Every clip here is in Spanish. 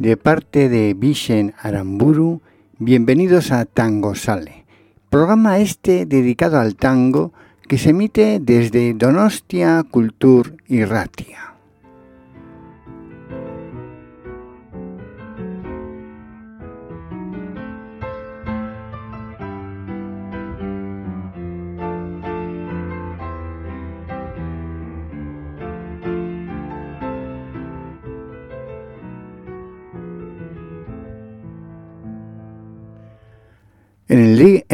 De parte de Vishen Aramburu, bienvenidos a Tango Sale, programa este dedicado al tango que se emite desde Donostia Cultur y Ratia.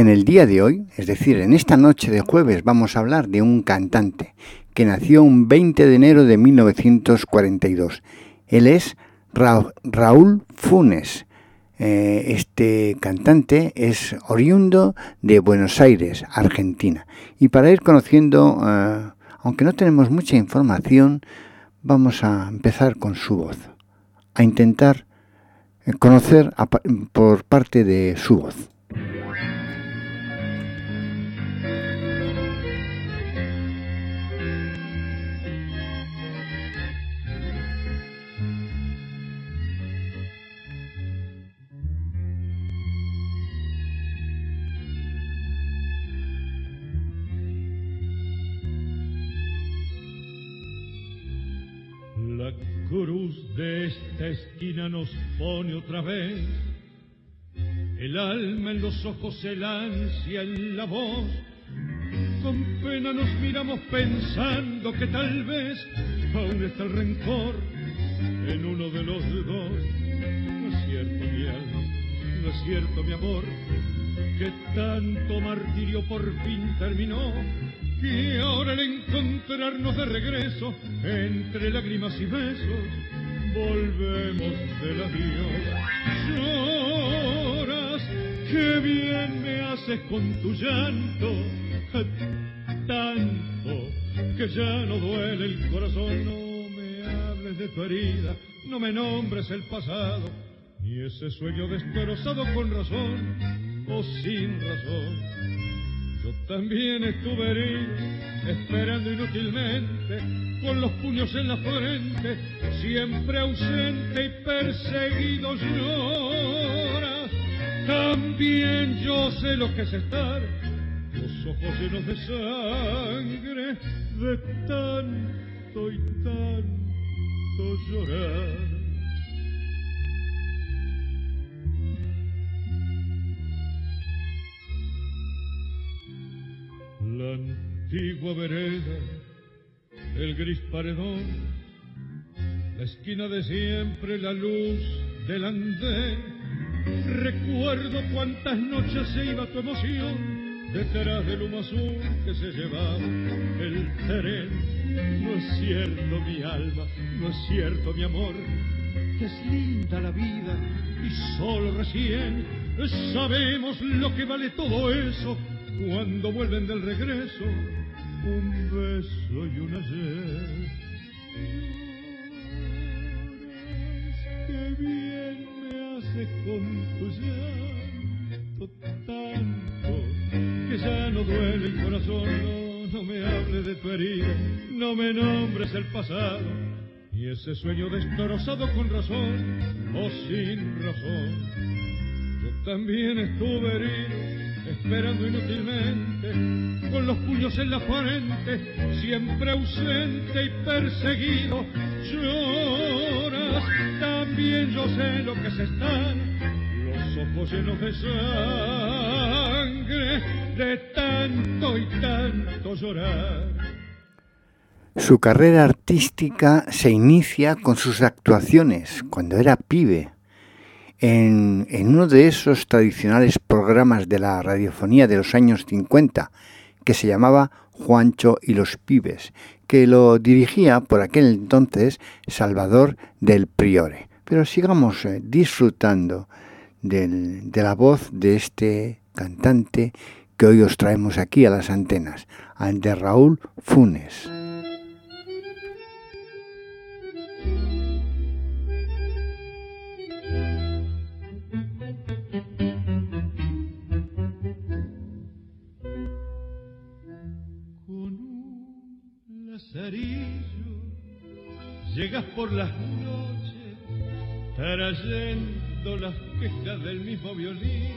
En el, día de hoy, es decir, en esta noche de jueves, vamos a hablar de un cantante que nació un 20 de enero de 1942. Él es Raúl Funes. Eh, este cantante es oriundo de Buenos Aires, Argentina. Y para ir conociendo, eh, aunque no tenemos mucha información, vamos a empezar con su voz, a intentar eh, conocer por parte de su voz. La cruz de esta esquina nos pone otra vez el alma en los ojos, el ansia en la voz. Con pena nos miramos pensando que tal vez aún está el rencor en uno de los dos. No es cierto mi alma, no es cierto mi amor, que tanto martirio por fin terminó. Que ahora al encontrarnos de regreso entre lágrimas y besos volvemos del adiós. Lloras, qué bien me haces con tu llanto, tanto que ya no duele el corazón. No me hables de tu herida, no me nombres el pasado, ni ese sueño destrozado con razón o sin razón. También estuve herido, esperando inútilmente, con los puños en la frente, siempre ausente y perseguido lloras. También yo sé lo que es estar, los ojos llenos de sangre, de tanto y tanto llorar. La antigua vereda, el gris paredón, la esquina de siempre, la luz del andén. Recuerdo cuántas noches se iba tu emoción detrás del humo azul que se llevaba el tren. No es cierto mi alma, no es cierto mi amor, que es linda la vida y solo recién sabemos lo que vale todo eso cuando vuelven del regreso, un beso y un ayer. Qué bien me hace con tu llanto tanto que ya no duele el corazón. No, no me hables de tu herida, no me nombres el pasado y ese sueño destrozado con razón o sin razón. Yo también estuve herido esperando inútilmente, con los puños en la frente, siempre ausente y perseguido. Lloras, también yo sé lo que se están, los ojos llenos de sangre, de tanto y tanto llorar. Su carrera artística se inicia con sus actuaciones cuando era pibe en, uno de esos tradicionales programas de la radiofonía de los años 50 que se llamaba Juancho y los Pibes, que lo dirigía por aquel entonces Salvador del Priore. Pero sigamos eh, disfrutando de la voz de este cantante que hoy os traemos aquí a las antenas, de Raúl Funes. Llegas por las noches trayendo las quejas del mismo violín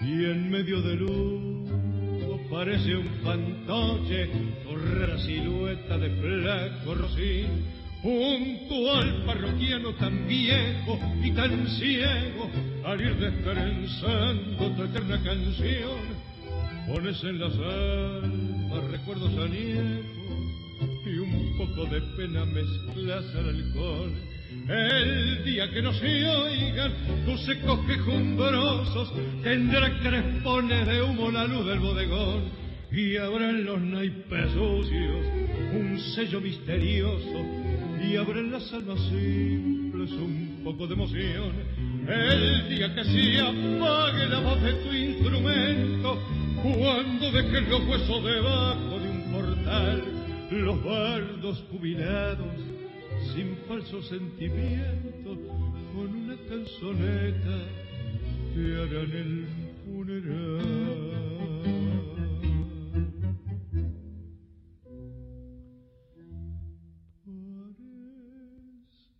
y en medio del humo parece un fantoche rara silueta de flaco rocín junto al parroquiano tan viejo y tan ciego al ir descansando tu eterna canción pones en las almas recuerdos añejos poco de pena mezclas al alcohol el día que no se oigan tus secos quejumbrosos, tendrá crespones de humo la luz del bodegón. Y habrá en los naipes sucios un sello misterioso, y habrá en las almas simples un poco de emoción. El día que se apague la voz de tu instrumento, cuando dejes los huesos debajo de un portal, los bardos jubilados sin falso sentimiento, con una canzoneta te harán el funeral.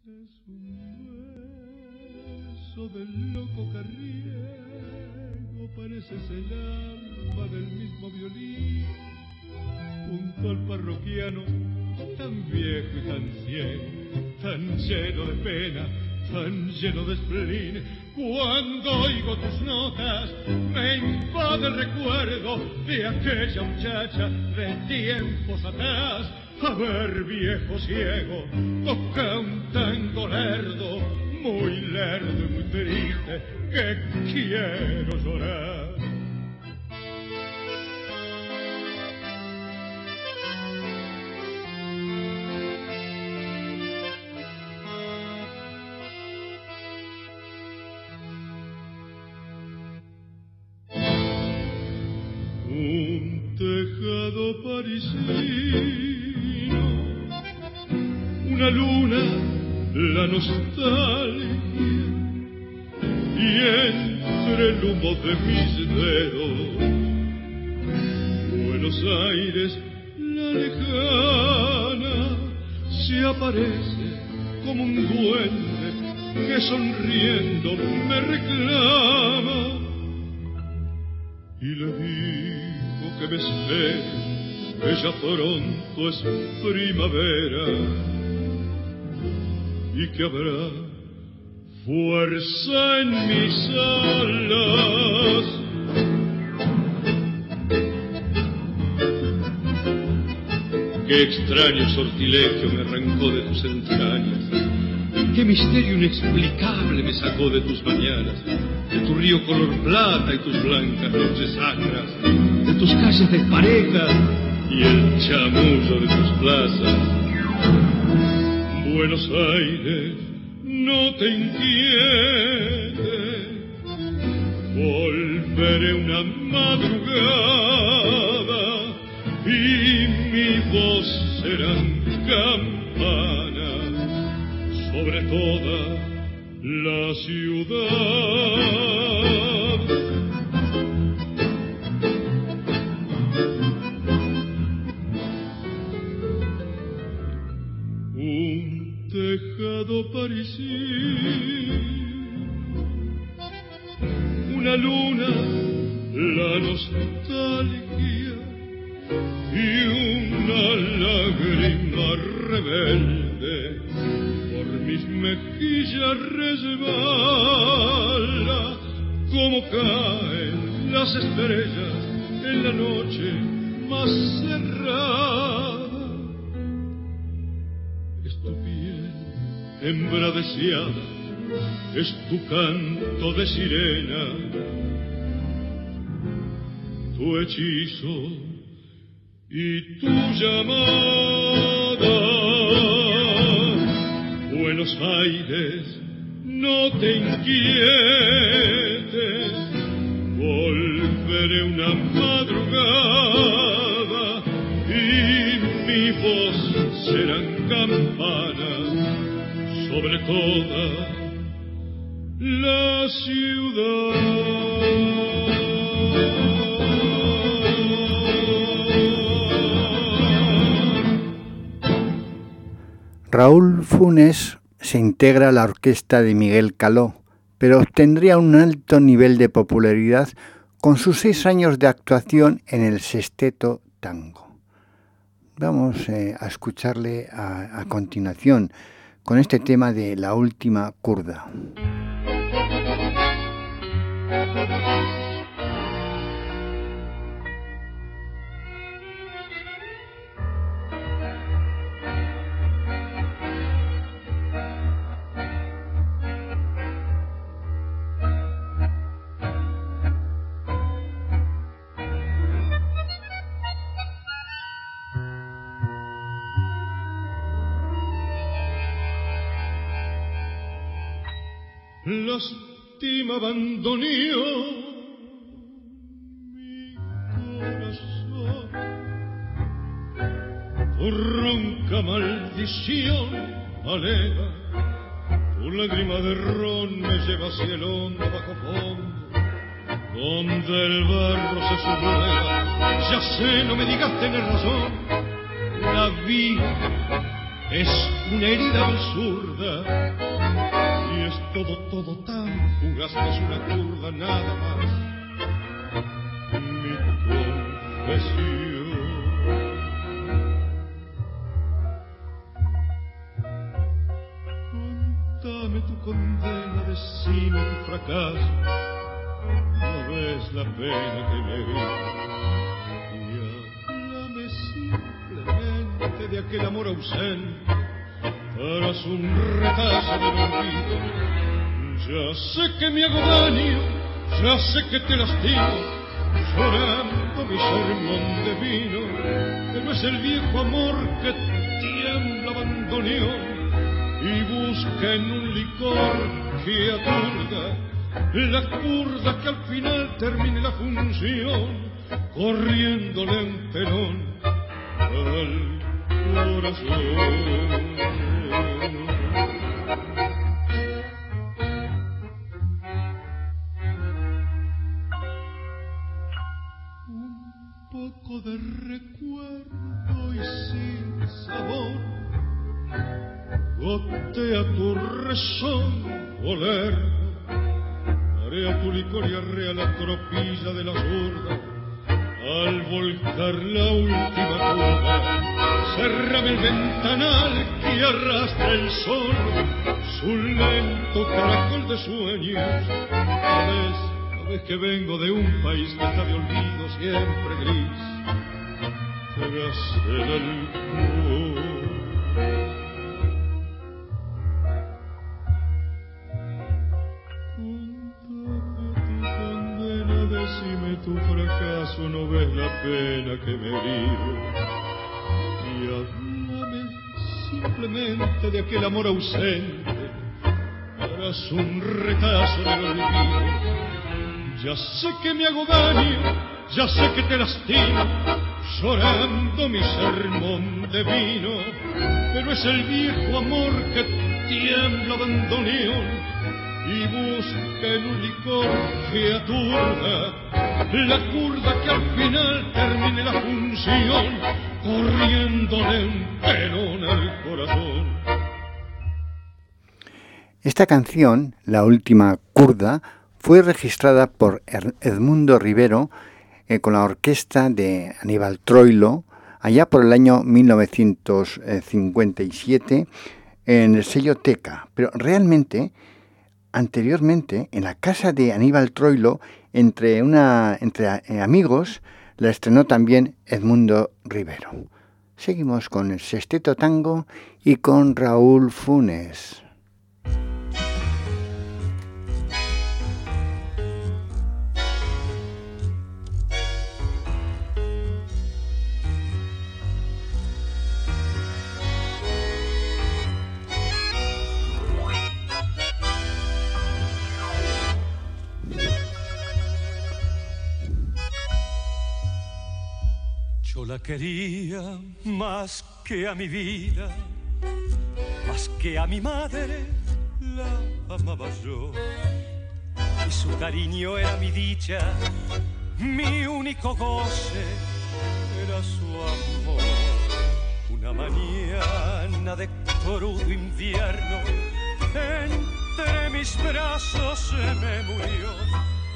Pareces un beso del loco carriego, pareces el alma del mismo violín, junto al parroquiano tan viejo y tan ciego tan lleno de pena, tan lleno de spleen. Cuando oigo tus notas, me invade el recuerdo de aquella muchacha de tiempos atrás. A ver, viejo ciego, toca un tango lerdo, muy lerdo y muy triste, que quiero llorar. Una luna, la nostalgia, y entre el humo de mis dedos, Buenos Aires, la lejana, se aparece como un duende que sonriendo me reclama que me espera ya pronto es primavera y que habrá fuerza en mis alas. Qué extraño sortilegio me arrancó de tus entrañas, qué misterio inexplicable me sacó de tus mañanas, de tu río color plata y tus blancas noches sacras, de tus calles de pareja y el chamullo de tus plazas. Buenos Aires, no te inquietes, volveré una madrugada y mi voz será campana sobre toda la ciudad. Nostalgia y una lágrima rebelde por mis mejillas resbala como caen las estrellas en la noche más cerrada. Embradeseada es tu canto de sirena, hechizo y tu llamada. Buenos Aires, no te inquietes, volveré una madrugada y mi voz serán campanas sobre toda la ciudad. Raúl Funes se integra a la orquesta de Miguel Caló, pero obtendría un alto nivel de popularidad con sus seis años de actuación en el sexteto tango. Vamos eh, a escucharle a, a continuación con este tema de la última curda. Lástima abandonó mi corazón. Tu ronca maldición alega, tu lágrima de ron me lleva hacia el hondo bajo fondo, donde el barro se subleva. Ya sé, no me digas tener razón, la vida es una herida absurda todo, todo tan fugaz es una curva nada más. Mi confesión. Contame tu condena, decime tu fracaso. No ves la pena que me Y háblame simplemente de aquel amor ausente tras un retazo de olvido ya sé que me hago daño, ya sé que te lastimo, llorando mi sermón de vino, pero es el viejo amor que tiembla abandoneó y busca en un licor que aturda la curda que al final termine la función, corriéndole en pelón al corazón. Tu rezón oler, a tu licor y arrea la tropilla de la zurda. Al volcar la última curva, cerrame el ventanal que arrastra el sol, su lento caracol de sueños. A vez que vengo de un país que está de olvido siempre gris tras el alcohol. Tu fracaso, no ves la pena que me dio. Y háblame simplemente de aquel amor ausente, harás un retazo del olvido. Ya sé que me hago daño, ya sé que te lastimo, llorando mi sermón de vino, pero es el viejo amor que tiembla bandoneón y busca en un licor que aturda la curda que al final termine la función, corriéndole un pelón al corazón. Esta canción, la última curda, fue registrada por Edmundo Rivero eh, con la orquesta de Aníbal Troilo allá por el año 1957 en el sello Teca. Pero realmente, anteriormente, en la casa de Aníbal Troilo, entre, una, entre eh, amigos, la estrenó también Edmundo Rivero. Seguimos con el sexteto tango y con Raúl Funes. La quería más que a mi vida, más que a mi madre, la amaba yo. Y su cariño era mi dicha, mi único goce era su amor. Una mañana de crudo invierno, entre mis brazos se me murió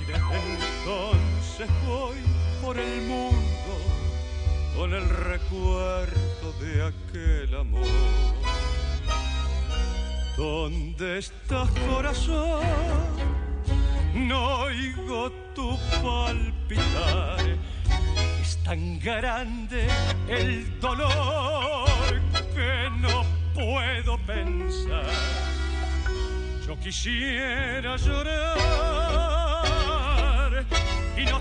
y desde entonces voy por el mundo con el recuerdo de aquel amor. ¿Dónde estás corazón? No oigo tu palpitar. Es tan grande el dolor que no puedo pensar. Yo quisiera llorar y no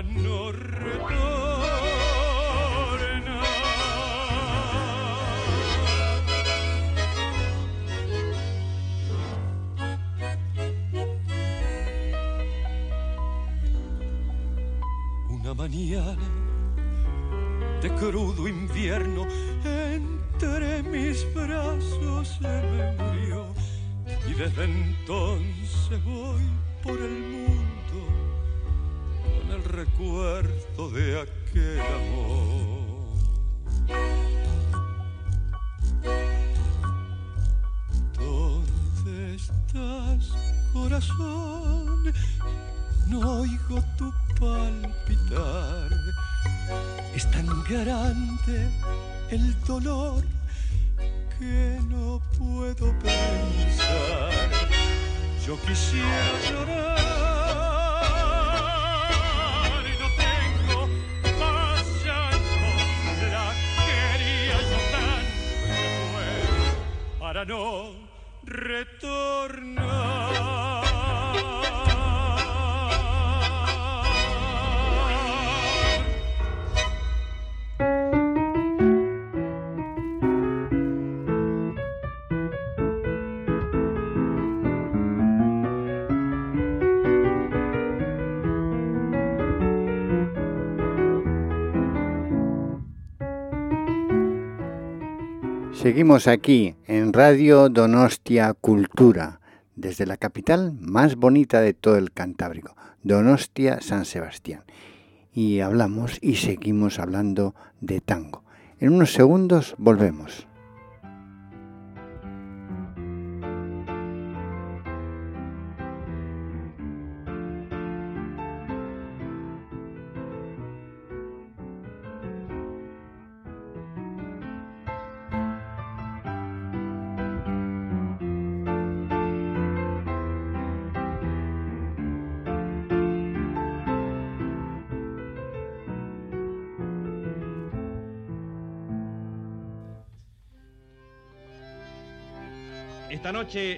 no retornar. Una mañana de crudo invierno entre mis brazos se me murió y desde entonces voy por el mundo el recuerdo de aquel amor. ¿Dónde estás, corazón? No oigo tu palpitar. Es tan grande el dolor que no puedo pensar. Yo quisiera llorar para no retornar. Seguimos aquí en Radio Donostia Cultura, desde la capital más bonita de todo el Cantábrico, Donostia San Sebastián. Y hablamos y seguimos hablando de tango. En unos segundos volvemos.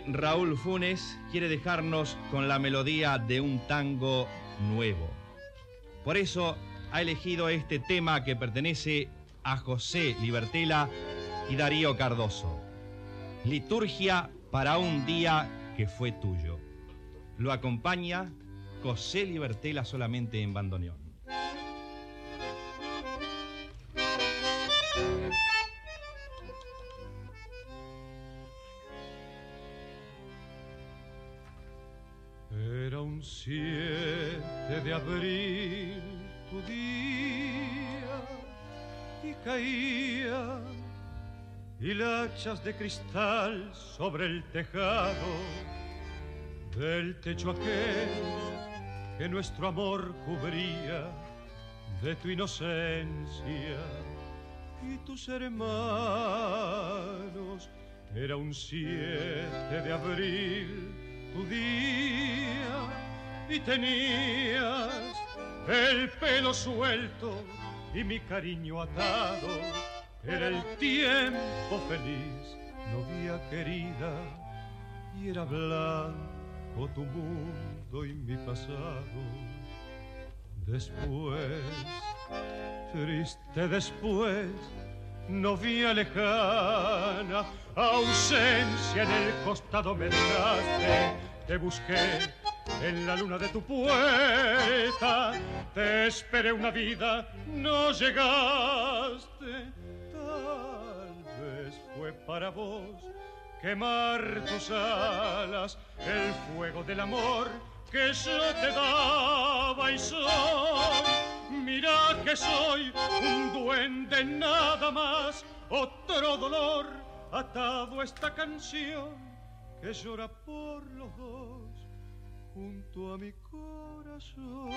Raúl Funes quiere dejarnos con la melodía de un tango nuevo. Por eso ha elegido este tema que pertenece a José Libertela y Darío Cardoso. Liturgia para un día que fue tuyo. Lo acompaña José Libertela solamente en bandoneón. 7 de abril tu día y caía hilachas de cristal sobre el tejado del techo aquel que nuestro amor cubría de tu inocencia y tus hermanos. Era un 7 de abril tu día y tenías el pelo suelto y mi cariño atado. Era el tiempo feliz, novia querida, y era blanco tu mundo y mi pasado. Después, triste después, novia lejana, ausencia en el costado me dejaste, te busqué en la luna de tu puerta, te esperé una vida, no llegaste, tal vez fue para vos quemar tus alas, el fuego del amor que yo te daba y soy. Mira que soy un duende nada más, otro dolor atado a esta canción que llora por los dos junto a mi corazón.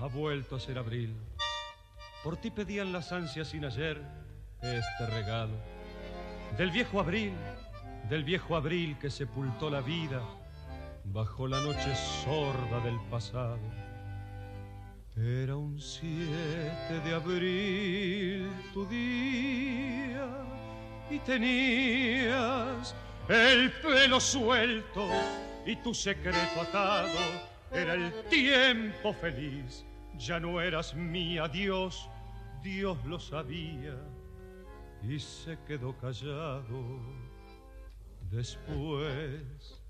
Ha vuelto a ser abril. Por ti pedían las ansias sin ayer este regalo. Del viejo abril, del viejo abril que sepultó la vida bajo la noche sorda del pasado era un 7 de abril tu día y tenías el pelo suelto y tu secreto atado era el tiempo feliz. Ya no eras mía, Dios, Dios lo sabía y se quedó callado. Después,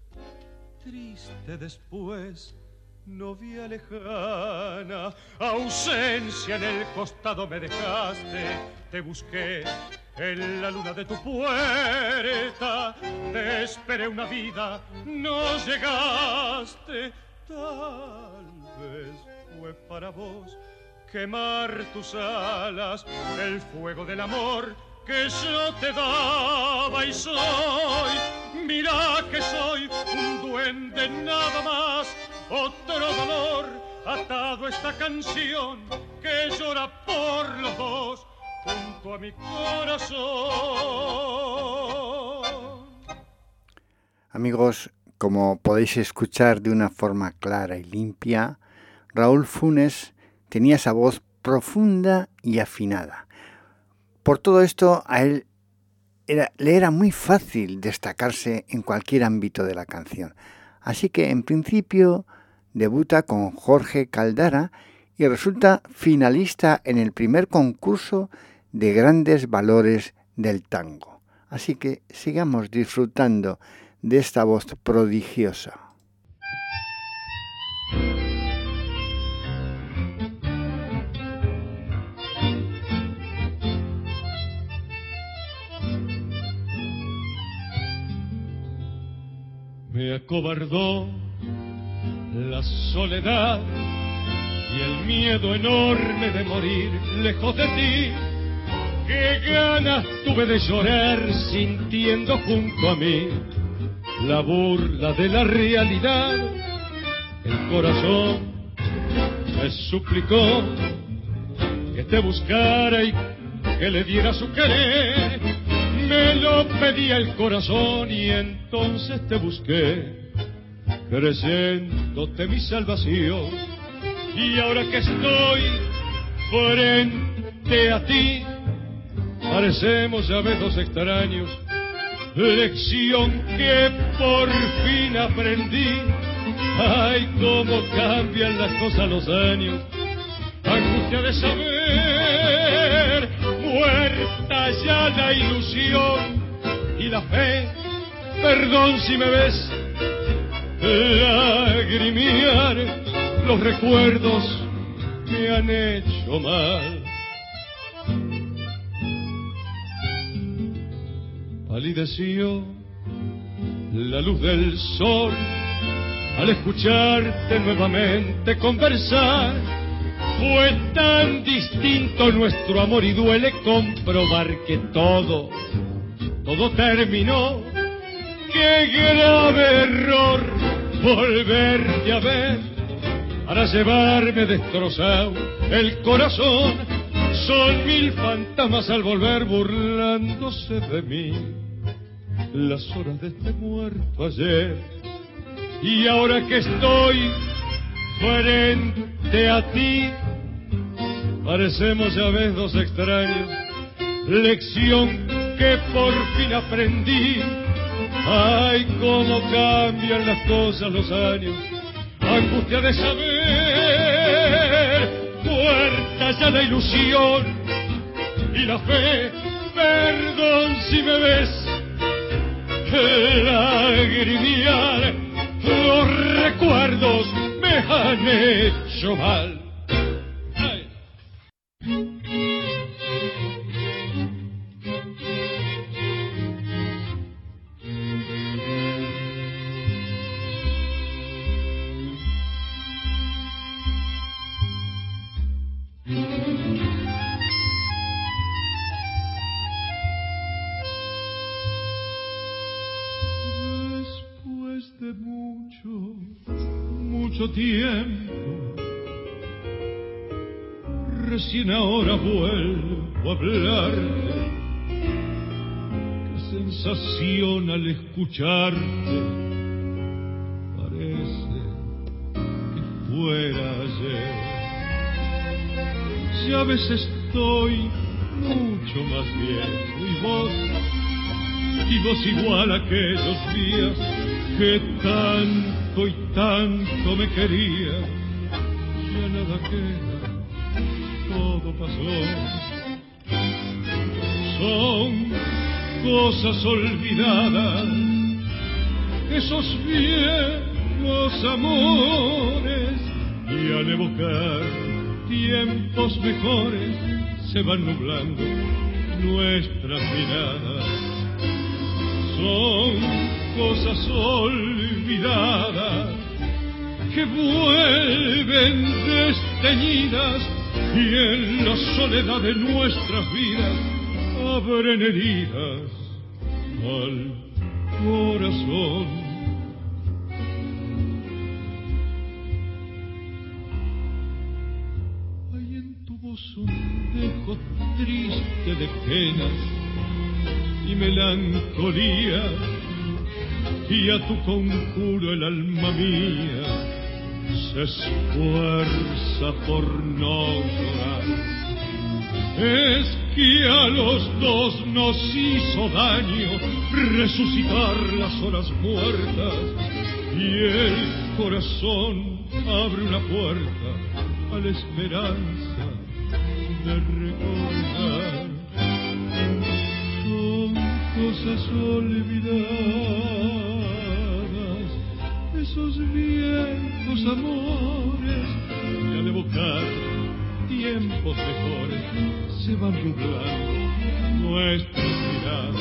triste después, Novia lejana, ausencia en el costado me dejaste, te busqué en la luna de tu puerta, te esperé una vida, no llegaste, tal vez fue para vos quemar tus alas, el fuego del amor que yo te daba y soy, mira que soy un duende nada más otro dolor atado a esta canción que llora por los dos junto a mi corazón. Amigos, como podéis escuchar de una forma clara y limpia, Raúl Funes tenía esa voz profunda y afinada. Por todo esto, a él le era muy fácil destacarse en cualquier ámbito de la canción. Así que en principio debuta con Jorge Caldara y resulta finalista en el primer concurso de grandes valores del tango. Así que sigamos disfrutando de esta voz prodigiosa. Me acobardó la soledad y el miedo enorme de morir lejos de ti. Qué ganas tuve de llorar sintiendo junto a mí la burla de la realidad. El corazón me suplicó que te buscara y que le diera su querer. Me lo pedía el corazón y entonces te busqué creyéndote mi salvación. Y ahora que estoy frente a ti, parecemos ya dos extraños. Lección que por fin aprendí. Ay, cómo cambian las cosas los años. Angustia de saber, muerta ya la ilusión y la fe. Perdón si me ves lagrimear los recuerdos que han hecho mal. Palideció la luz del sol al escucharte nuevamente conversar. Fue tan distinto nuestro amor y duele comprobar que todo, todo terminó. Qué grave error volverte a ver para llevarme destrozado el corazón. Son mil fantasmas al volver burlándose de mí. Las horas de este muerto ayer. Y ahora que estoy frente a ti, parecemos ya ves dos extraños. Lección que por fin aprendí Ay, cómo cambian las cosas los años. Angustia de saber, muerta ya la ilusión y la fe. Perdón si me ves lagrimear. Los recuerdos me han hecho mal. Sensación al escucharte. Parece que fuera ayer. Si a veces estoy mucho más viejo y vos, y vos igual aquellos días que tanto y tanto me quería, ya nada queda, todo pasó. Son cosas olvidadas, esos viejos amores, y al evocar tiempos mejores se van nublando nuestras miradas. Son cosas olvidadas que vuelven desteñidas y en la soledad de nuestras vidas abren heridas al corazón. Hay en tu voz un dejo triste de penas y melancolía y a tu conjuro el alma mía se esfuerza por no llorar. Es que a los dos nos hizo daño resucitar las horas muertas y el corazón abre una puerta a la esperanza de recordar. Son cosas olvidadas esos viejos amores y al evocar tiempos mejores se van nublando nuestras miradas.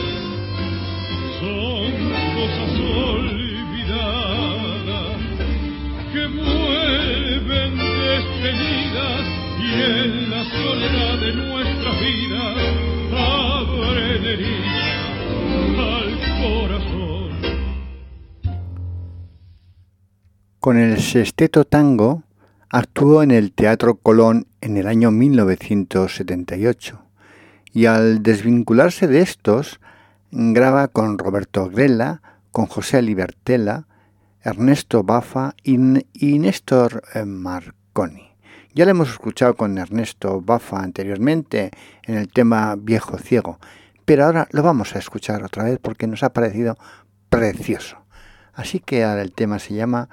Son cosas olvidadas que vuelven despedidas y en la soledad de nuestra vida abren al corazón. Con el sexteto tango actuó en el Teatro Colón en el año 1978 y al desvincularse de estos graba con Roberto Grella, con José Libertela, Ernesto Bafa y, Néstor eh, Marconi. Ya lo hemos escuchado con Ernesto Bafa anteriormente en el tema Viejo Ciego, pero ahora lo vamos a escuchar otra vez porque nos ha parecido precioso. Así que ahora el tema se llama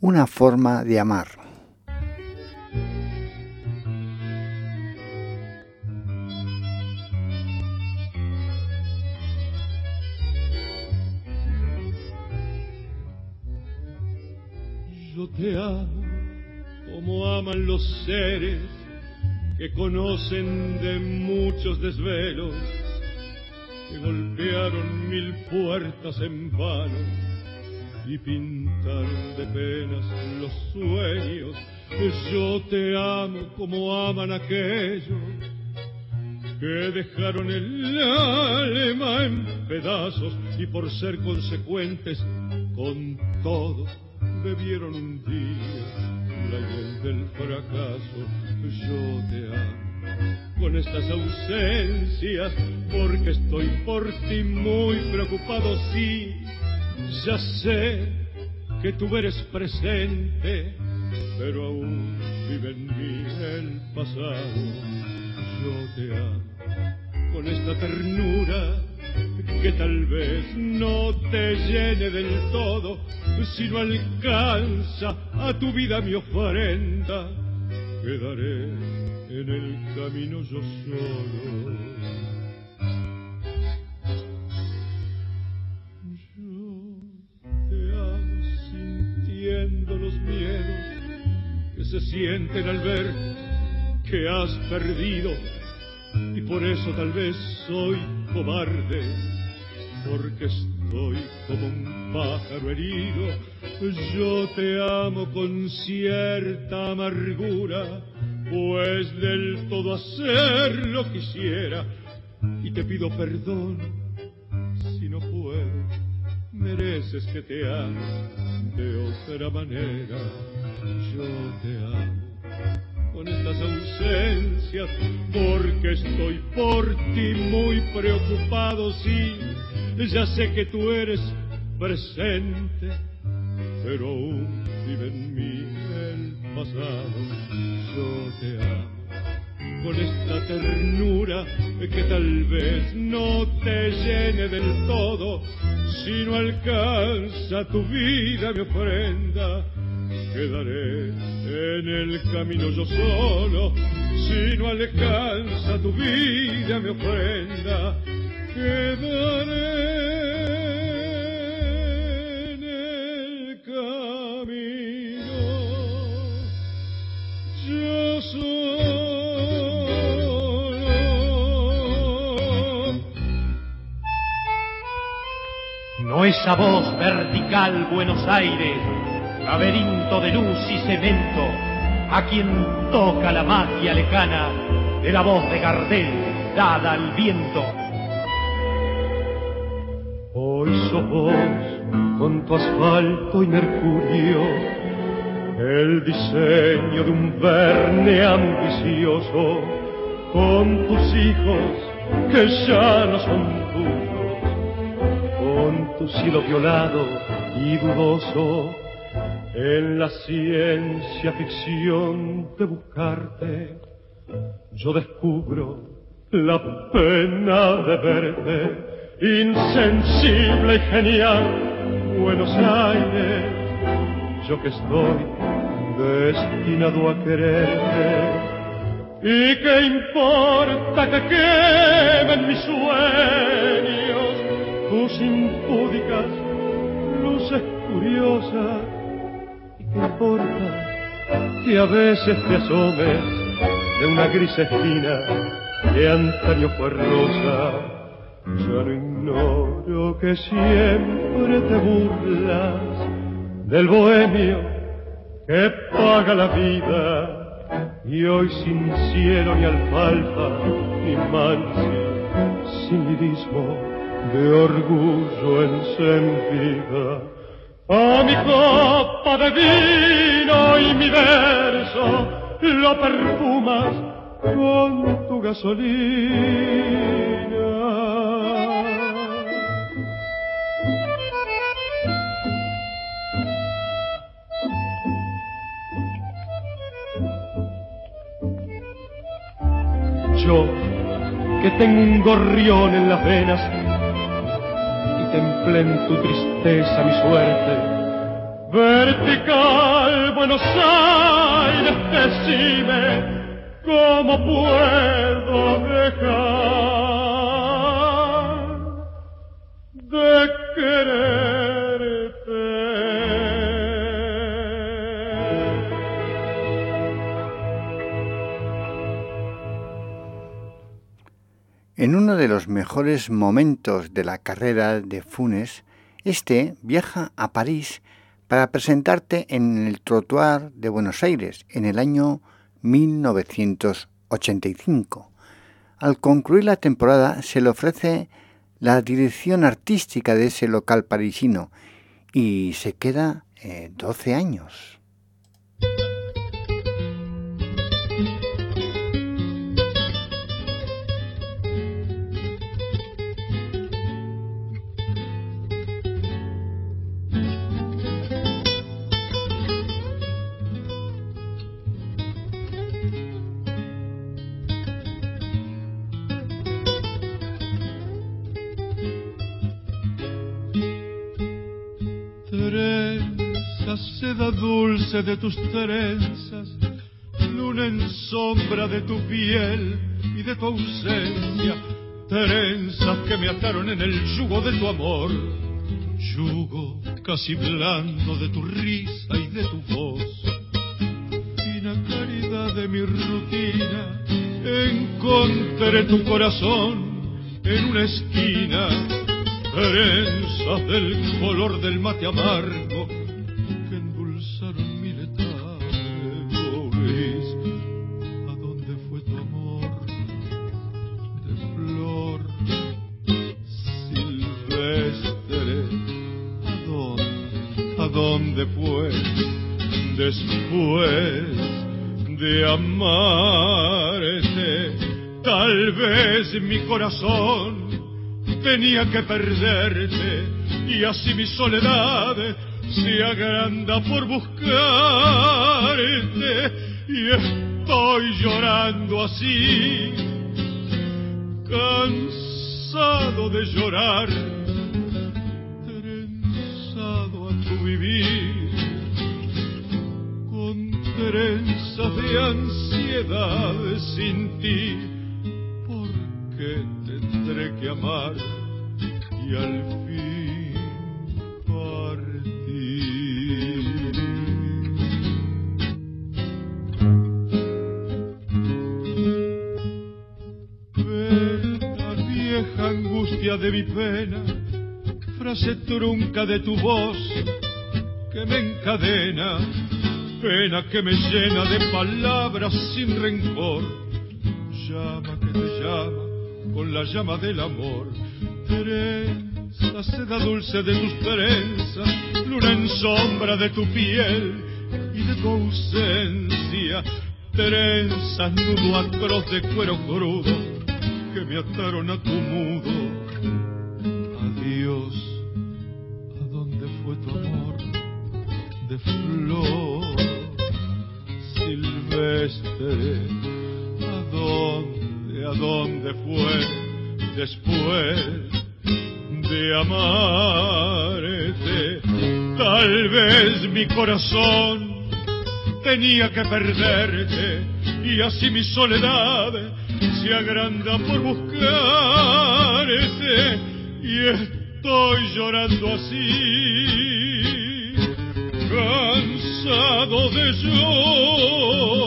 una forma de amar. Yo te amo como aman los seres que conocen de muchos desvelos, que golpearon mil puertas en vano y pintar de penas los sueños. Yo te amo como aman aquellos que dejaron el alma en pedazos y por ser consecuentes con todo bebieron un día la hiel del fracaso. Yo te amo con estas ausencias porque estoy por ti muy preocupado, sí ya sé que tú eres presente, pero aún vive en mí el pasado. Yo te amo con esta ternura que tal vez no te llene del todo, si no alcanza a tu vida mi ofrenda, quedaré en el camino yo solo. Se sienten al ver que has perdido y por eso tal vez soy cobarde porque estoy como un pájaro herido. Yo te amo con cierta amargura pues del todo hacerlo quisiera. Y te pido perdón si no puedo mereces que te ame de otra manera. Yo te amo con estas ausencias, porque estoy por ti muy preocupado, sí, ya sé que tú eres presente, pero aún vive en mí el pasado, yo te amo con esta ternura que tal vez no te llene del todo, si no alcanza tu vida mi ofrenda, quedaré en el camino yo solo, si no alcanza tu vida mi ofrenda, quedaré en el camino. Yo solo. No esa voz vertical Buenos Aires, laberinto de luz y cemento, a quien toca la magia lejana de la voz de Gardel dada al viento. Hoy sos vos con tu asfalto y mercurio, el diseño de un verne ambicioso, con tus hijos que ya no son tuyos, con tu cielo violado y dudoso, en la ciencia ficción de buscarte, yo descubro la pena de verte insensible y genial, Buenos Aires, yo que estoy destinado a quererte. ¿Y qué importa que quemen mis sueños, tus impúdicas luces curiosas? ¿Y qué importa que a veces te asomes de una gris esquina que antaño fue rosa? Ya no ignoro que siempre te burlas del bohemio que paga la vida y hoy sin cielo ni alfalfa ni mansi, sin lirismo de orgullo encendida. A mi copa de vino y mi verso lo perfumas con tu gasolina. Yo, que tengo un gorrión en las venas y templé en tu tristeza mi suerte. Vertical, Buenos Aires, decime cómo puedo dejar de En uno de los mejores momentos de la carrera de Funes, este viaja a París para presentarte en el Trottoir de Buenos Aires en el año 1985. Al concluir la temporada se le ofrece la dirección artística de ese local parisino y se queda 12 eh, años. De tus trenzas, luna en sombra de tu piel y de tu ausencia, trenzas que me ataron en el yugo de tu amor, yugo casi blando de tu risa y de tu voz. Caridad de mi rutina, encontré tu corazón en una esquina, trenzas del color del mate amargo después de amarte. Tal vez mi corazón tenía que perderte y así mi soledad se agranda por buscarte y estoy llorando así, cansado de llorar, de ansiedad sin ti, porque tendré que amar y al fin angustia de mi pena, frase trunca de tu voz que me encadena, pena que me llena de palabras sin rencor, llama que te llama con la llama del amor, trenza, seda dulce de tus trenzas, luna en sombra de tu piel y de tu ausencia, trenzas, nudo atroz de cuero crudo, que me ataron a tu mudo. ¿A dónde, a dónde fue después de amarte? Tal vez mi corazón tenía que perderte y así mi soledad se agranda por buscarte y estoy llorando así, cansado de llorar,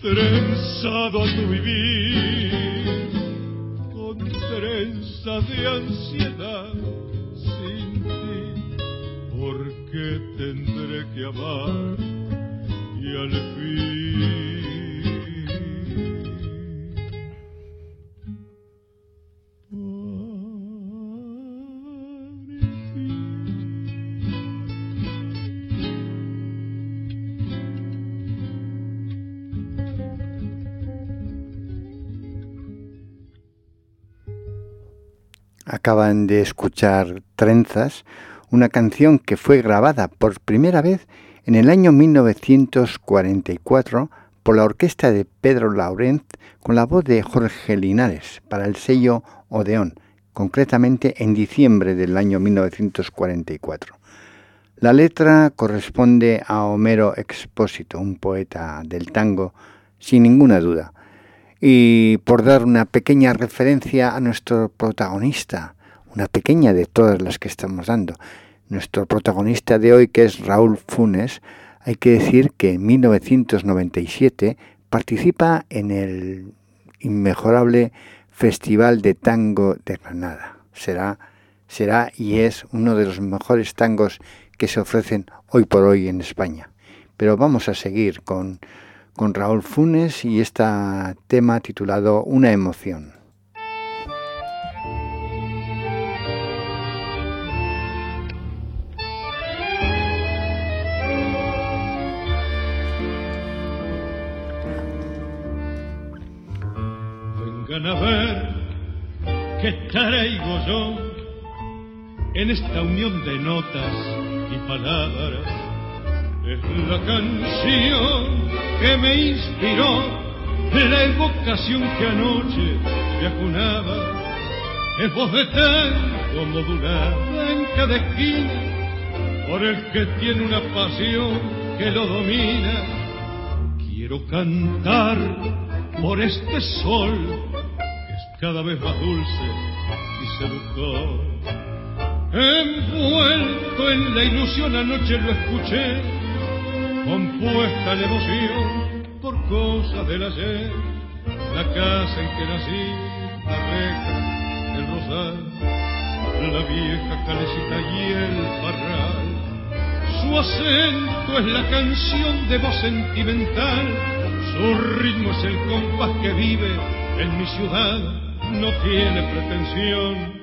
trenzado a tu vivir, con trenzas de ansiedad sin ti, porque tendré que amar y al fin Acaban de escuchar Trenzas, una canción que fue grabada por primera vez en el año 1944 por la orquesta de Pedro Laurent con la voz de Jorge Linares para el sello Odeón, concretamente en diciembre del año 1944. La letra corresponde a Homero Expósito, un poeta del tango, sin ninguna duda y por dar una pequeña referencia a nuestro protagonista, una pequeña de todas las que estamos dando. Nuestro protagonista de hoy, que es Raúl Funes, hay que decir que en 1997 participa en el inmejorable Festival de Tango de Granada. Será, será y es uno de los mejores tangos que se ofrecen hoy por hoy en España. Pero vamos a seguir con con Raúl Funes y este tema titulado Una emoción. Vengan a ver qué traigo yo en esta unión de notas y palabras es la canción que me inspiró, la evocación que anoche me acunaba. Es voz de tango modulada en cada esquina, por el que tiene una pasión que lo domina. Quiero cantar por este sol, que es cada vez más dulce y seductor. Envuelto en la ilusión anoche lo escuché compuesta la emoción por cosas del ayer, la casa en que nací, la reja, el rosal, la vieja calecita y el parral. Su acento es la canción de voz sentimental, su ritmo es el compás que vive en mi ciudad, no tiene pretensión,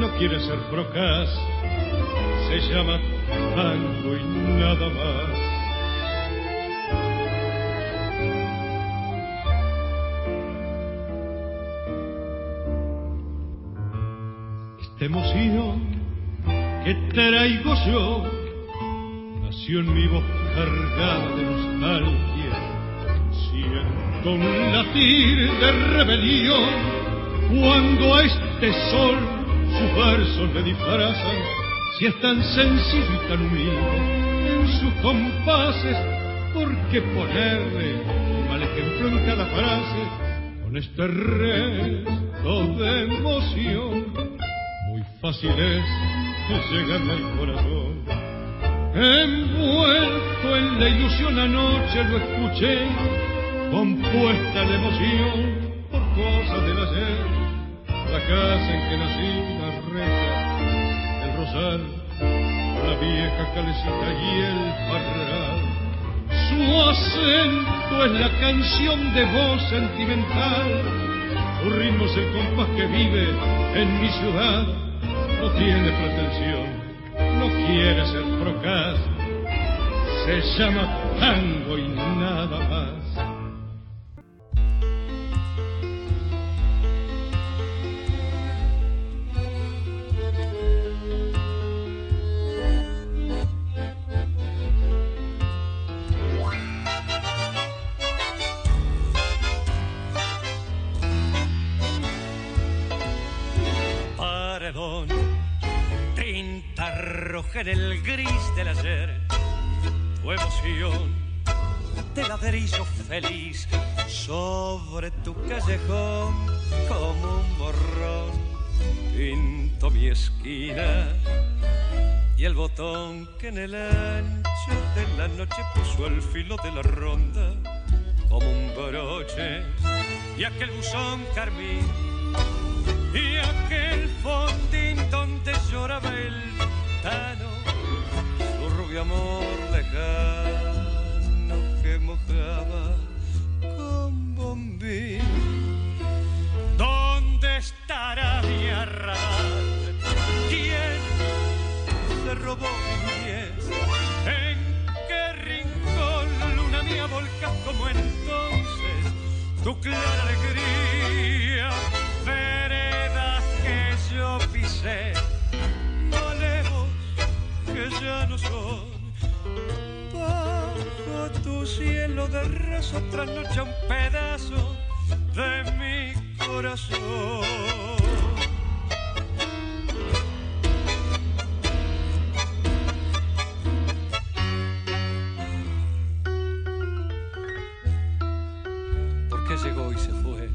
no quiere ser procaz, se llama tango y nada más. Esta emoción que traigo yo nació en mi voz cargada de nostalgia. Siento un latir de rebelión cuando a este sol sus versos me disfrazan. Si es tan sencillo y tan humilde en sus compases, ¿por qué ponerle un mal ejemplo en cada frase? Con este resto de emoción, fácil es llegarme al corazón. Envuelto en la ilusión anoche lo escuché, compuesta de emoción por cosas del ayer. La casa en que nací, la reja, el rosal, la vieja calecita y el parral. Su acento es la canción de voz sentimental, su ritmo es el compás que vive en mi ciudad no tiene pretensión, no quiere ser procaz, se llama tango y nada más. En el gris del ayer, tu emoción de ladrillo feliz sobre tu callejón como un borrón. Pinto mi esquina y el botón que en el ancho de la noche puso el filo de la ronda como un broche y aquel buzón carmín y aquel fondín donde lloraba el su rubio amor lejano que mojaba con bombín. ¿Dónde estará mi arrabal? ¿Quién se robó mi niñez? ¿En qué rincón luna mía volcas como entonces tu clara alegría? Cielo de raso otra noche un pedazo de mi corazón. Porque llegó y se fue,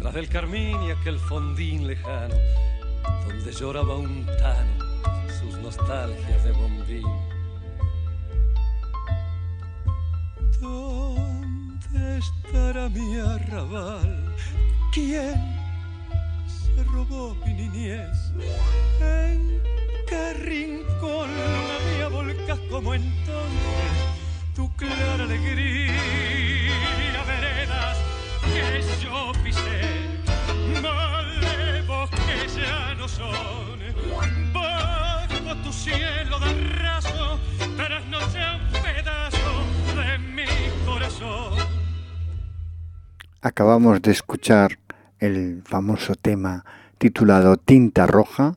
tras del carmín y aquel fondín lejano, donde lloraba un tano nostalgias de bombín. Estará mi arrabal? ¿Quién se robó mi niñez? ¿En qué rincón la mía volcas como entonces tu clara alegría? Veredas que yo pisé, malevos que ya no son tu cielo de raso, sea un pedazo de mi corazón. Acabamos de escuchar el famoso tema titulado Tinta Roja,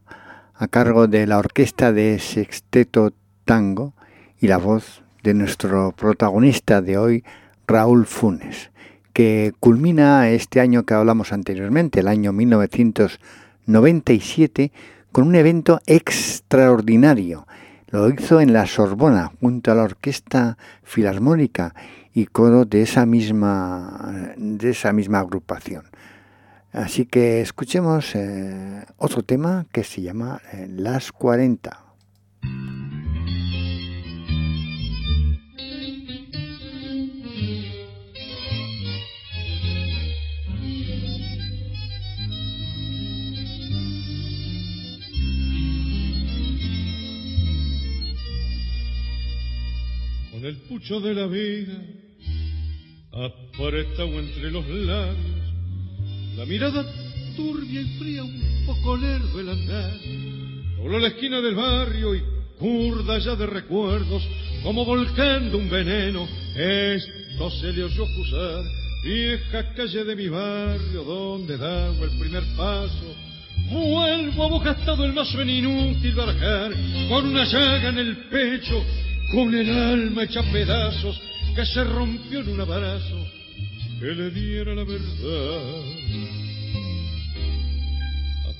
a cargo de la orquesta de Sexteto Tango y la voz de nuestro protagonista de hoy, Raúl Funes, que culmina este año que hablamos anteriormente, el año 1997, con un evento extraordinario. Lo hizo en la Sorbona, junto a la Orquesta Filarmónica y coro de esa misma, de esa misma agrupación. Así que escuchemos eh, otro tema que se llama eh, Las 40. El pucho de la vida, apretado entre los labios, la mirada turbia y fría, un poco lerdo el andar, dobló la esquina del barrio y curda ya de recuerdos, como volcando un veneno. Esto se le oyó acusar, vieja calle de mi barrio, donde daba el primer paso. Vuelvo abocastado el vaso en inútil barajar, con una llaga en el pecho, con el alma hecha pedazos, que se rompió en un abrazo, que le diera la verdad.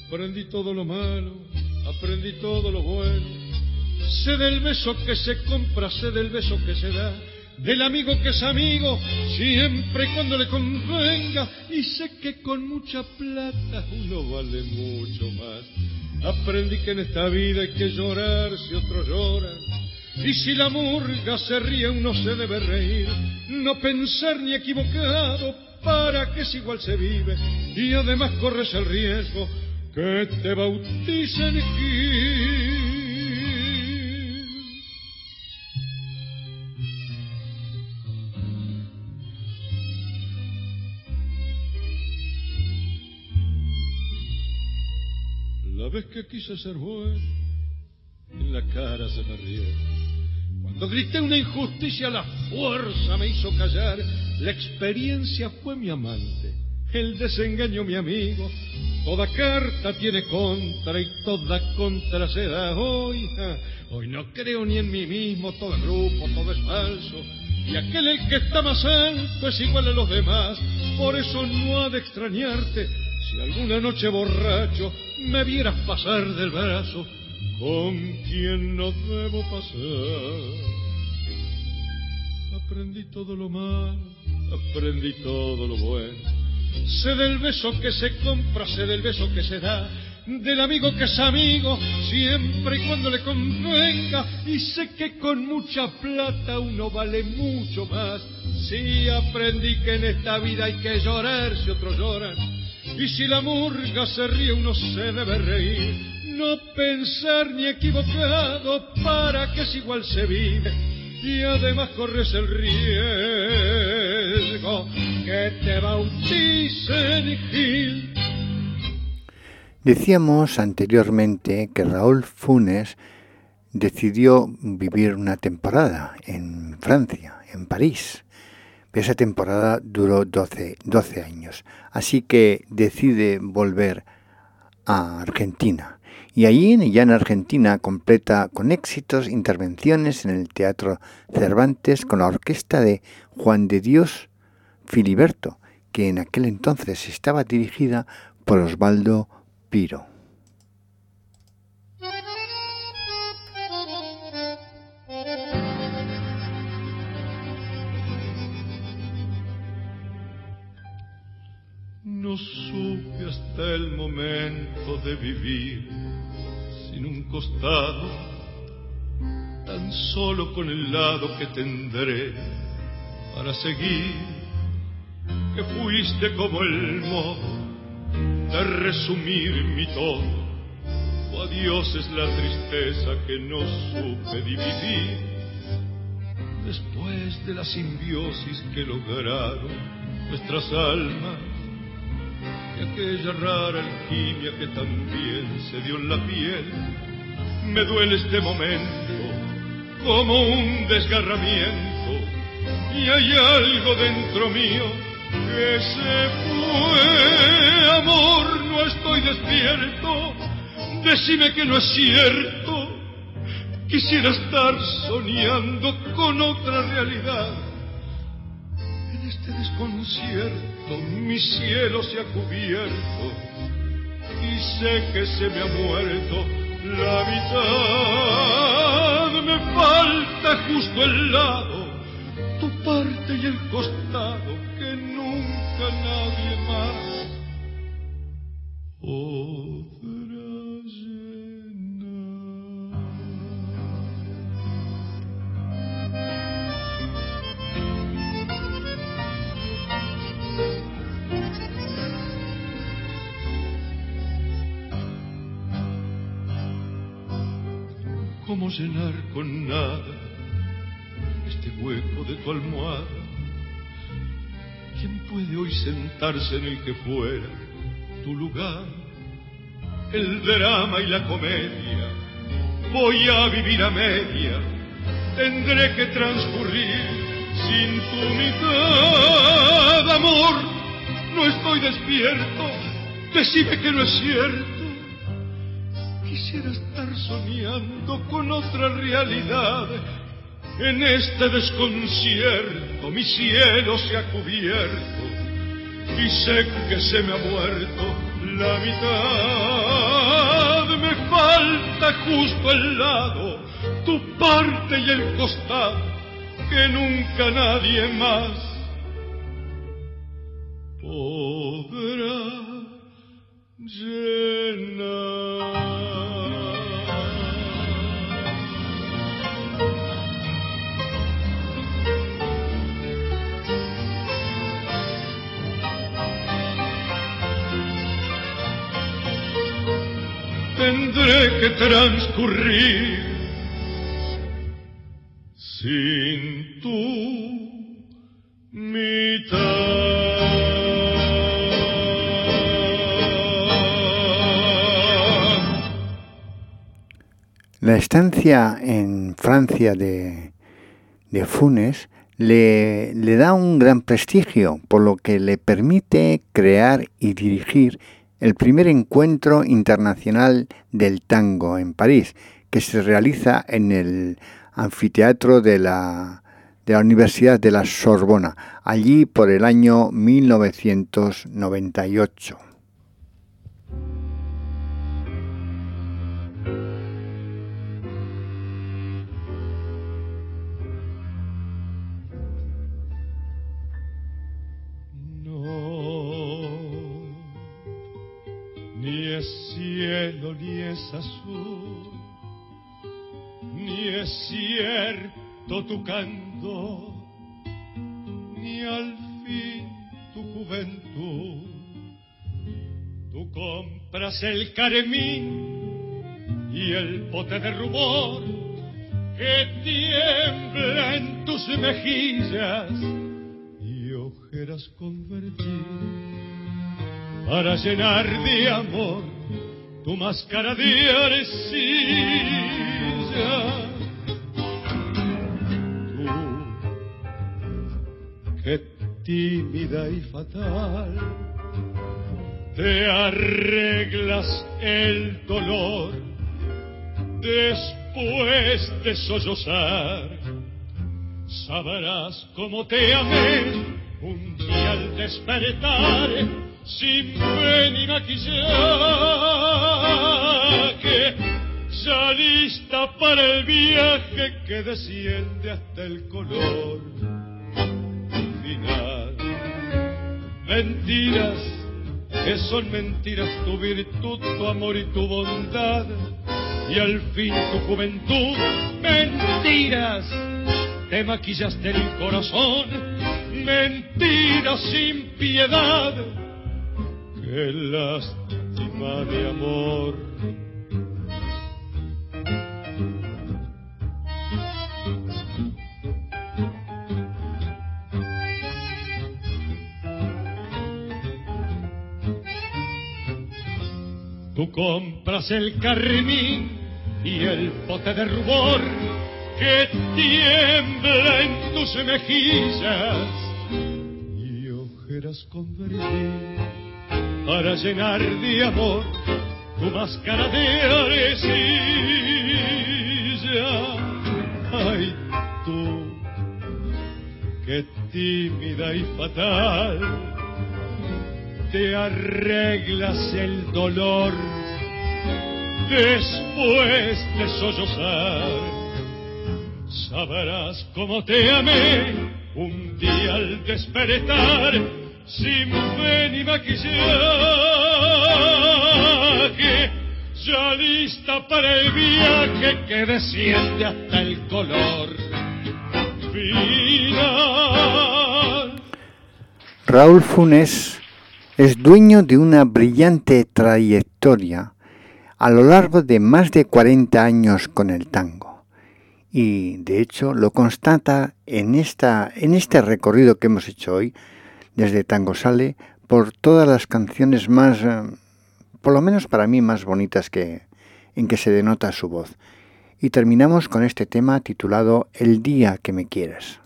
Aprendí todo lo malo, aprendí todo lo bueno. Sé del beso que se compra, sé del beso que se da, del amigo que es amigo, siempre y cuando le convenga. Y sé que con mucha plata uno vale mucho más. Aprendí que en esta vida hay que llorar si otros lloran. Y si la murga se ríe, uno se debe reír. No pensar ni equivocado, para que es igual se vive. Y además corres el riesgo que te bauticen Gil. La vez que quise ser bueno, en la cara se me rieron. Cuando grité una injusticia, la fuerza me hizo callar. La experiencia fue mi amante, el desengaño mi amigo. Toda carta tiene contra y toda contra se da. Hoy, hoy no creo ni en mí mismo, todo es grupo, todo es falso. Y aquel el que está más alto es igual a los demás. Por eso no ha de extrañarte si alguna noche borracho me vieras pasar del brazo con quien no debo pasar. Aprendí todo lo malo, aprendí todo lo bueno. Sé del beso que se compra, sé del beso que se da, del amigo que es amigo, siempre y cuando le convenga. Y sé que con mucha plata uno vale mucho más. Sí, aprendí que en esta vida hay que llorar si otros lloran. Y si la murga se ríe, uno se debe reír. No pensar ni equivocado, para que es igual se vive. Y además corres el riesgo que te bauticen Gil. Decíamos anteriormente que Raúl Funes decidió vivir una temporada en Francia, en París. Esa temporada duró 12, 12 años, así que decide volver a Argentina. Y allí, ya en Argentina, completa con éxitos intervenciones en el Teatro Cervantes con la orquesta de Juan de Dios Filiberto, que en aquel entonces estaba dirigida por Osvaldo Piro. No supe hasta el momento de vivir costado, tan solo con el lado que tendré para seguir, que fuiste como el modo de resumir mi todo. O adiós es la tristeza que no supe dividir. Después de la simbiosis que lograron nuestras almas, y aquella rara alquimia que también se dio en la piel, me duele este momento como un desgarramiento, y hay algo dentro mío que se fue, amor, no estoy despierto, decime que no es cierto, quisiera estar soñando con otra realidad. En este desconcierto mi cielo se ha cubierto y sé que se me ha muerto la mitad, me falta justo el lado, tu parte y el costado que nunca nadie más. Podrá ¿Cómo llenar con nada este hueco de tu almohada? ¿Quién puede hoy sentarse en el que fuera tu lugar? El drama y la comedia voy a vivir a media, tendré que transcurrir sin tu mitad, amor, no estoy despierto, decime que no es cierto. Quisiera estar soñando con otra realidad. En este desconcierto mi cielo se ha cubierto y sé que se me ha muerto la mitad. Me falta justo el lado, tu parte y el costado, que nunca nadie más podrá llenar. La estancia en Francia de, de Funes le, le, da un gran prestigio, por lo que le permite crear y dirigir el primer encuentro internacional del tango en París, que se realiza en el anfiteatro de la, de la Universidad de la Sorbona, allí por el año 1998. Ni es azul, ni es cierto tu canto, ni al fin tu juventud. Tú compras el carmín y el pote de rubor que tiembla en tus mejillas y ojeras convertidas para llenar de amor tu máscara de arcilla. Tú, que tímida y fatal, te arreglas el dolor después de sollozar. Sabrás cómo te amé un día al despertar sin fe ni maquillaje, ya lista para el viaje que desciende hasta el color final. Mentiras, que son mentiras tu virtud, tu amor y tu bondad, y al fin tu juventud, mentiras, te maquillaste el corazón, mentiras sin piedad qué lástima de amor. Compras el carmín y el pote de rubor que tiembla en tus mejillas y ojeras con para llenar de amor tu máscara de arecilla. Ay, tú, qué tímida y fatal, te arreglas el dolor después de sollozar. Sabrás cómo te amé un día al despertar sin fe ni maquillaje, ya lista para el viaje que desciende hasta el color final. Raúl Funes es dueño de una brillante trayectoria a lo largo de más de 40 años con el tango. Y de hecho lo constata en, esta, en este recorrido que hemos hecho hoy, desde Tango Sale por todas las canciones más, eh, por lo menos para mí, más bonitas que en que se denota su voz. y terminamos con este tema titulado El día que me quieras.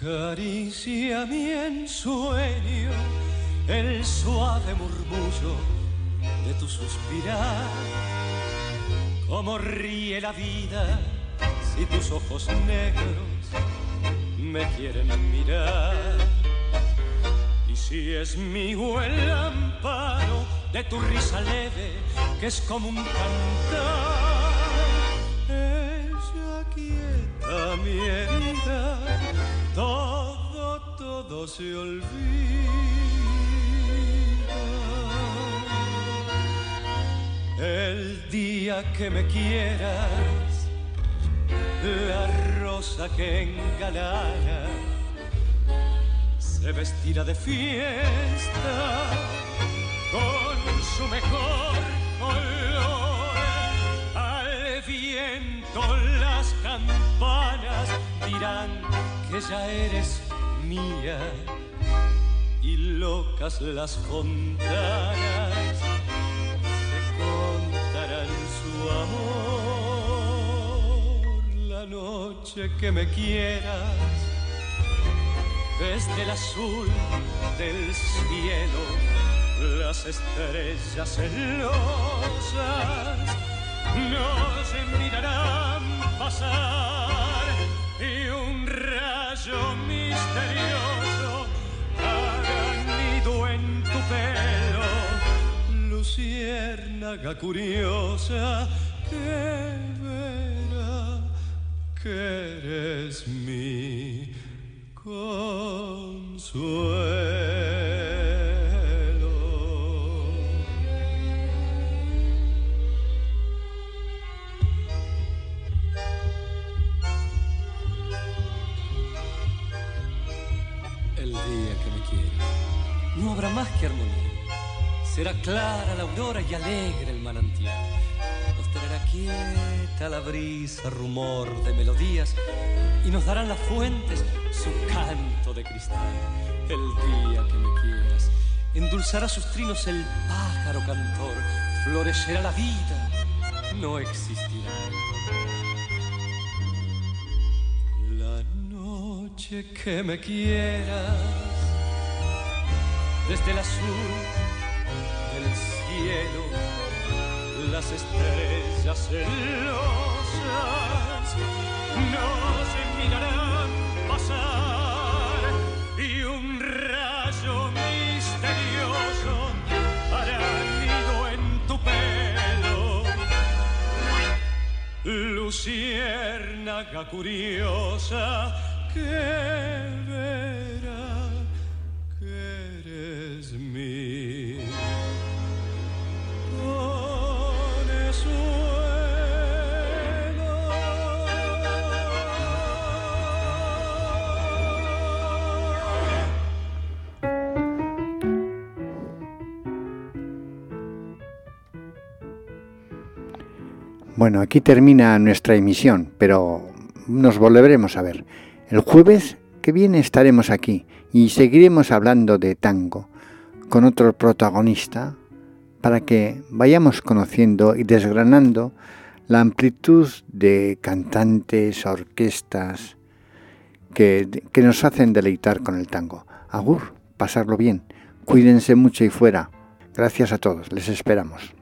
Acaricia mi ensueño el suave murmullo de tu suspirar. Como ríe la vida si tus ojos negros me quieren mirar. Y si es mío el amparo de tu risa leve, que es como un cantar, ella quieta mi todo, todo se olvida. El día que me quieras, la rosa que engalana se vestirá de fiesta con su mejor color. Viento las campanas dirán que ya eres mía y locas las fontanas se contarán su amor la noche que me quieras. Desde el azul del cielo las estrellas celosas nos mirarán pasar y un rayo misterioso haga nido en tu pelo, luciérnaga curiosa que verá que eres mi consuelo. No habrá más que armonía. Será clara la aurora y alegre el manantial. Nos traerá quieta la brisa, rumor de melodías y nos darán las fuentes su canto de cristal. El día que me quieras, endulzará sus trinos el pájaro cantor, florecerá la vida, no existirá el. La noche que me quieras, desde el azul del cielo, las estrellas celosas nos mirarán pasar y un rayo misterioso hará nido en tu pelo. Luciérnaga curiosa que verá Bueno, aquí termina nuestra emisión, pero nos volveremos a ver. El jueves que viene estaremos aquí y seguiremos hablando de tango con otro protagonista para que vayamos conociendo y desgranando la amplitud de cantantes, orquestas que, que nos hacen deleitar con el tango. Agur, pasarlo bien, cuídense mucho y fuera. Gracias a todos, les esperamos.